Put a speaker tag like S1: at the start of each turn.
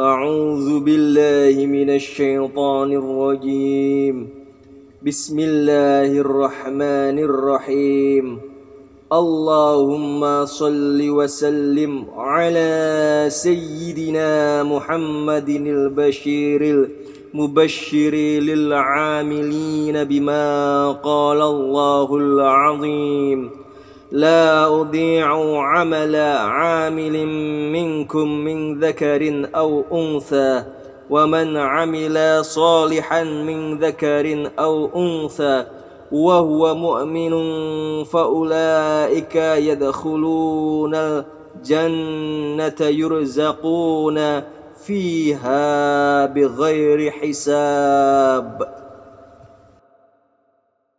S1: أعوذ بالله من الشيطان الرجيم. بسم الله الرحمن الرحيم. اللهم صل وسلم على سيدنا محمد البشير المبشر للعاملين بما قال الله العظيم. لا أضيع عمل عامل منكم من ذكر أو أنثى ومن عمل صالحا من ذكر أو أنثى وهو مؤمن فأولئك يدخلون الجنة يرزقون فيها بغير حساب.